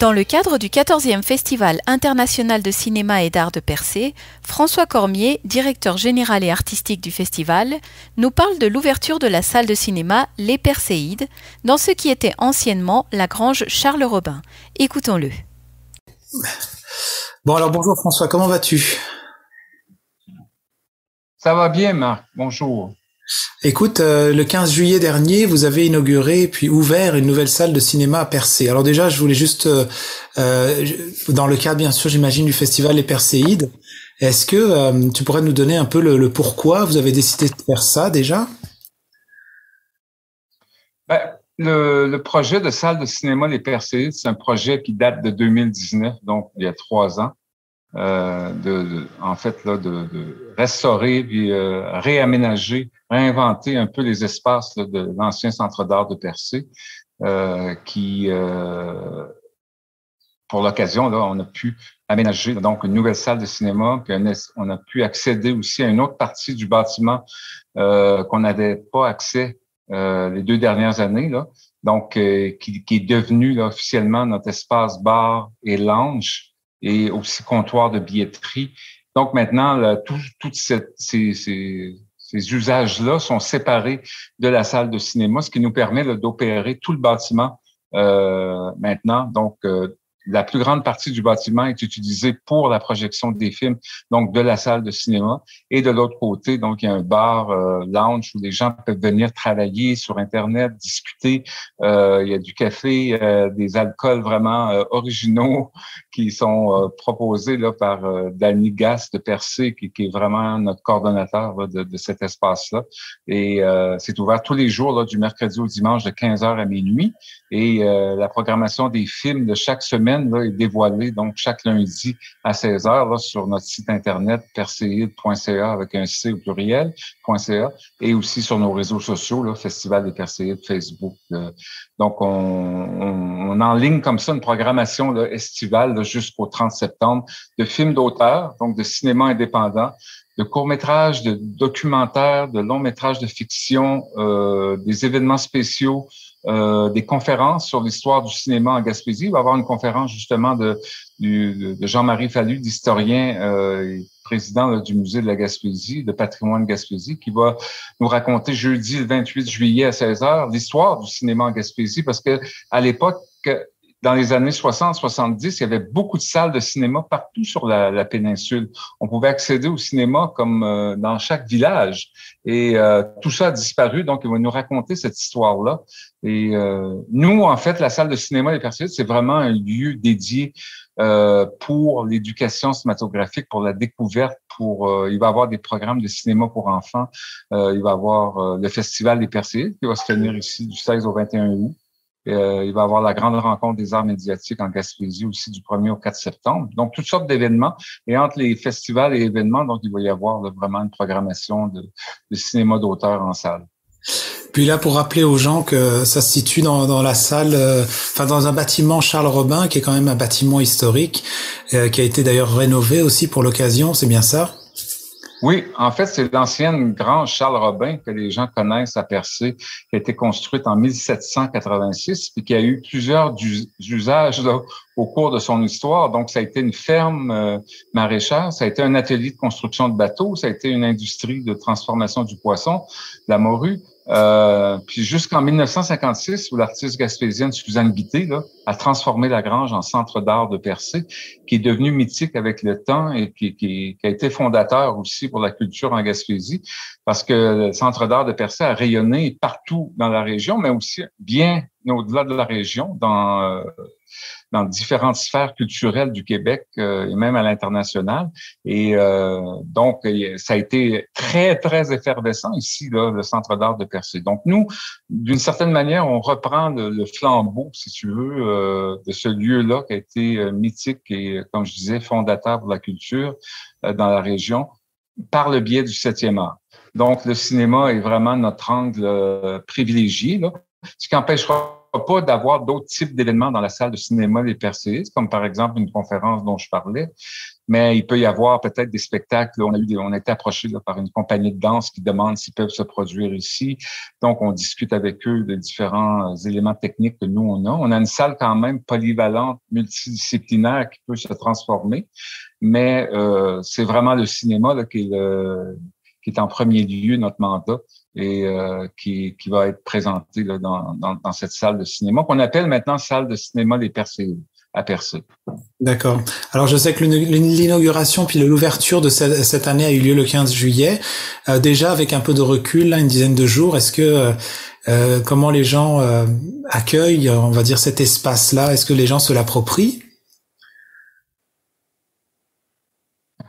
Dans le cadre du 14e Festival international de cinéma et d'art de Percé, François Cormier, directeur général et artistique du festival, nous parle de l'ouverture de la salle de cinéma Les Perséides, dans ce qui était anciennement la grange Charles Robin. Écoutons-le. Bon alors bonjour François, comment vas-tu? Ça va bien Marc, bonjour. Écoute, euh, le 15 juillet dernier, vous avez inauguré puis ouvert une nouvelle salle de cinéma à Percé. Alors déjà, je voulais juste, euh, euh dans le cadre bien sûr, j'imagine, du festival Les Perséides, est-ce que tu pourrais nous donner un peu le, pourquoi vous avez décidé de faire ça déjà? Ben, le, le, projet de salle de cinéma Les Perséides, c'est un projet qui date de 2019, donc il y a trois ans. Euh, de, en fait, là, de, de restaurer puis euh, réaménager, réinventer un peu les espaces de l'ancien centre d'art de Percé, euh, qui, euh, pour l'occasion, là, on a pu aménager donc une nouvelle salle de cinéma, puis on a pu accéder aussi à une autre partie du bâtiment euh, qu'on n'avait pas accès les deux dernières années, là, donc qui, qui, est devenu là, officiellement notre espace bar et lounge et aussi comptoir de billetterie. Donc maintenant, tous ces, ces, usages-là sont séparés de la salle de cinéma, ce qui nous permet d'opérer tout le bâtiment euh, maintenant. Donc, euh, la plus grande partie du bâtiment est utilisée pour la projection des films, donc de la salle de cinéma. Et de l'autre côté, donc il y a un bar euh, lounge où les gens peuvent venir travailler sur Internet, discuter. Euh, il y a du café, euh, des alcools vraiment originaux qui sont proposés là par Danny Gass de Percé, qui, qui, est vraiment notre coordonnateur de, de, cet espace-là. Et c'est ouvert tous les jours, là, du mercredi au dimanche, de 15h à minuit. Et la programmation des films de chaque semaine est dévoilée donc chaque lundi à 16 h sur notre site internet perséide.ca avec un C au pluriel.ca et aussi sur nos réseaux sociaux, là, Festival des Perséides, Facebook. Donc, on, on, en ligne comme ça une programmation là, estivale jusqu'au 30 septembre de films d'auteur, donc de cinéma indépendant, de courts-métrages, de documentaires, de longs-métrages de fiction, euh, des événements spéciaux, euh, des conférences sur l'histoire du cinéma en Gaspésie. Il va y avoir une conférence justement de, Jean-Marie Fallu, d'historien euh, président du musée de la Gaspésie, de patrimoine Gaspésie, qui va nous raconter jeudi le 28 juillet à 16 h l'histoire du cinéma en Gaspésie, parce que à l'époque, dans les années 60-70, il y avait beaucoup de salles de cinéma partout sur la, la péninsule. On pouvait accéder au cinéma comme euh, dans chaque village. Et euh, tout ça a disparu, donc il va nous raconter cette histoire-là. Et euh, nous, en fait, la salle de cinéma des Perséides, c'est vraiment un lieu dédié pour l'éducation cinématographique, pour la découverte, pour il va avoir des programmes de cinéma pour enfants. il va y avoir le Festival des Perséides qui va se tenir ici du 16 au 21 août. Euh, il va y avoir la grande rencontre des arts médiatiques en Gaspésie aussi du 1er au 4 septembre. Donc, toutes sortes d'événements. Et entre les festivals et événements, donc, il va y avoir vraiment une programmation de, cinéma d'auteur en salle. Puis là, pour rappeler aux gens que ça se situe dans, la salle, euh, dans un bâtiment Charles Robin, qui est quand même un bâtiment historique, euh, qui a été d'ailleurs rénové aussi pour l'occasion, c'est bien ça? Oui, en fait, c'est l'ancienne grange Charles Robin que les gens connaissent à Percé, qui a été construite en 1786 et qui a eu plusieurs usages au cours de son histoire. Donc, ça a été une ferme euh, maraîchère, ça a été un atelier de construction de bateaux, ça a été une industrie de transformation du poisson, la morue. Euh, puis jusqu'en 1956, où l'artiste gaspésienne Suzanne Guité là, a transformé la grange en centre d'art de Percé, qui est devenu mythique avec le temps et qui, qui, qui, a été fondateur aussi pour la culture en Gaspésie, parce que le centre d'art de Percé a rayonné partout dans la région, mais aussi bien au-delà de la région, dans euh, dans différentes sphères culturelles du Québec euh, et même à l'international. Et euh, donc, ça a été très, très effervescent ici, là, le Centre d'art de Percé. Donc, nous, d'une certaine manière, on reprend le, flambeau, si tu veux, euh, de ce lieu-là qui a été mythique et, comme je disais, fondateur pour la culture dans la région par le biais du septième art. Donc, le cinéma est vraiment notre angle privilégié, là, ce qui n'empêchera pas d'avoir d'autres types d'événements dans la salle de cinéma des Perséistes, comme par exemple une conférence dont je parlais, mais il peut y avoir peut-être des spectacles. On a eu, on a été approché par une compagnie de danse qui demande s'ils peuvent se produire ici. Donc, on discute avec eux de différents éléments techniques que nous on a. On a une salle quand même polyvalente, multidisciplinaire qui peut se transformer, mais euh, c'est vraiment le cinéma là, qui, est le, qui est en premier lieu notre mandat et euh, qui, qui, va être présenté là, dans, dans, dans, cette salle de cinéma qu'on appelle maintenant salle de cinéma des Percés à Percé. D'accord. Alors je sais que l'inauguration puis l'ouverture de cette, année a eu lieu le 15 juillet. Euh, déjà avec un peu de recul, là, une dizaine de jours, est-ce que euh, euh comment les gens euh, accueillent, on va dire, cet espace-là? Est-ce que les gens se l'approprient?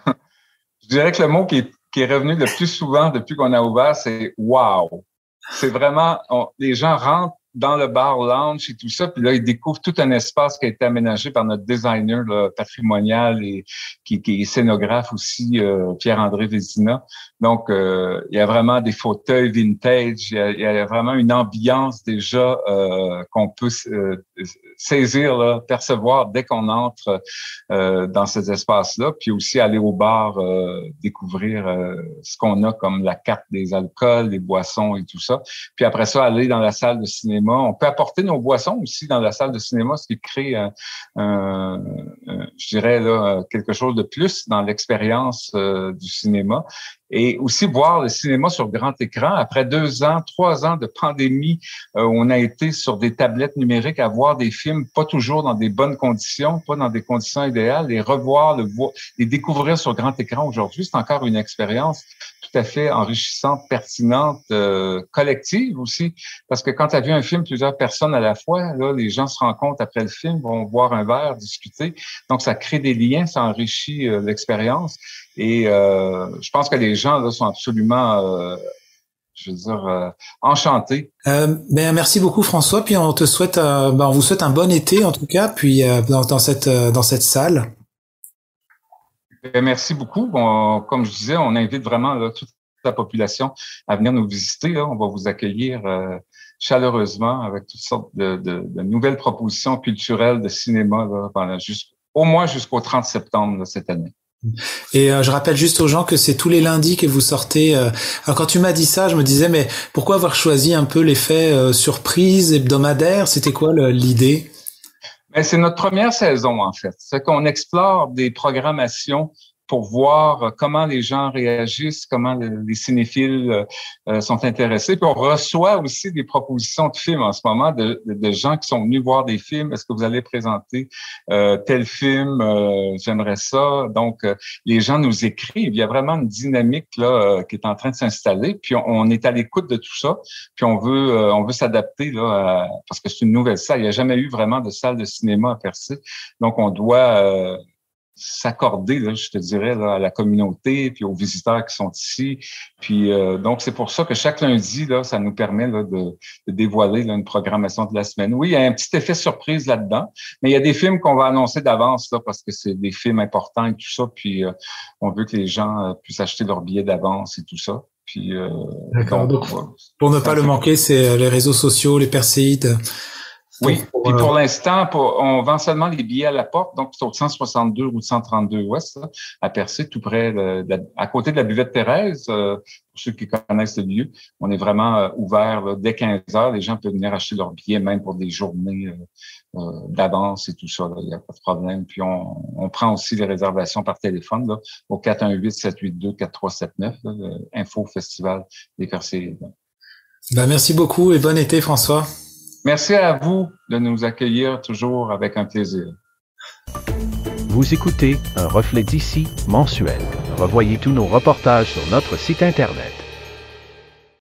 Je dirais que le mot qui est qui est revenu le plus souvent depuis qu'on a ouvert, c'est wow. C'est vraiment, les gens rentrent dans le bar lounge et tout ça, puis là, ils découvrent tout un espace qui a été aménagé par notre designer patrimonial et qui, qui, est scénographe aussi, euh, Pierre-André Vézina. Donc, euh, il y a vraiment des fauteuils vintage, il y a, il y a vraiment une ambiance déjà euh, qu'on peut saisir, là, percevoir dès qu'on entre euh, dans ces espaces-là, puis aussi aller au bar, euh, découvrir euh, ce qu'on a comme la carte des alcools, les boissons et tout ça. Puis après ça, aller dans la salle de cinéma. On peut apporter nos boissons aussi dans la salle de cinéma, ce qui crée, je dirais, là, quelque chose de plus dans l'expérience du cinéma et aussi voir le cinéma sur grand écran. Après deux ans, trois ans de pandémie, euh, on a été sur des tablettes numériques à voir des films, pas toujours dans des bonnes conditions, pas dans des conditions idéales, et revoir, le découvrir sur grand écran aujourd'hui, c'est encore une expérience tout à fait enrichissante, pertinente, euh, collective aussi, parce que quand tu as vu un film plusieurs personnes à la fois, là, les gens se rencontrent après le film, vont boire un verre, discuter, donc ça crée des liens, ça enrichit euh, l'expérience. Et euh, je pense que les gens là, sont absolument, euh, je veux dire, euh, enchantés. Euh, ben, merci beaucoup François. Puis on te souhaite, ben, on vous souhaite un bon été en tout cas. Puis dans, dans, cette dans cette salle. Ben, merci beaucoup. Bon, comme je disais, on invite vraiment là, toute la population à venir nous visiter. Là. On va vous accueillir chaleureusement avec toutes sortes de, de, de, nouvelles propositions culturelles de cinéma là, pendant au moins jusqu'au 30 septembre cette année. Et euh, je rappelle juste aux gens que c'est tous les lundis que vous sortez. Euh, alors quand tu m'as dit ça, je me disais mais pourquoi avoir choisi un peu l'effet euh, surprise hebdomadaire? C'était quoi l'idée? C'est notre première saison en fait. C'est qu'on explore des programmations pour voir comment les gens réagissent, comment les cinéphiles euh, sont intéressés. Puis on reçoit aussi des propositions de films en ce moment de, de, gens qui sont venus voir des films. Est-ce que vous allez présenter euh, tel film? Euh, J'aimerais ça. Donc les gens nous écrivent. Il y a vraiment une dynamique là qui est en train de s'installer. Puis on, est à l'écoute de tout ça. Puis on veut on veut s'adapter là parce que c'est une nouvelle salle. Il n'y a jamais eu vraiment de salle de cinéma à Percé. Donc on doit s'accorder, je te dirais, là, à la communauté, puis aux visiteurs qui sont ici. Puis euh, donc, c'est pour ça que chaque lundi, là, ça nous permet là, de, de dévoiler là, une programmation de la semaine. Oui, il y a un petit effet surprise là-dedans, mais il y a des films qu'on va annoncer d'avance là, parce que c'est des films importants et tout ça. Puis euh, on veut que les gens euh, puissent acheter leurs billets d'avance et tout ça. Puis, D'accord. pour ne pas le manquer, c'est les réseaux sociaux, les perséides. Oui, puis pour l'instant, on vend seulement les billets à la porte, donc c'est au 162 ou 132 Ouest, à Percé, tout près, de, à côté de la buvette Thérèse. Euh, pour ceux qui connaissent le lieu, on est vraiment euh, ouvert dès 15 heures. Les gens peuvent venir acheter leurs billets, même pour des journées euh, d'avance et tout ça. Il n'y a pas de problème. Puis on, prend aussi les réservations par téléphone là, au 418-782-4379, Info Festival des Percés. Ben, merci beaucoup et bon été, François. Merci à vous de nous accueillir toujours avec un plaisir. Vous écoutez Un reflet d'ici mensuel. Revoyez tous nos reportages sur notre site Internet.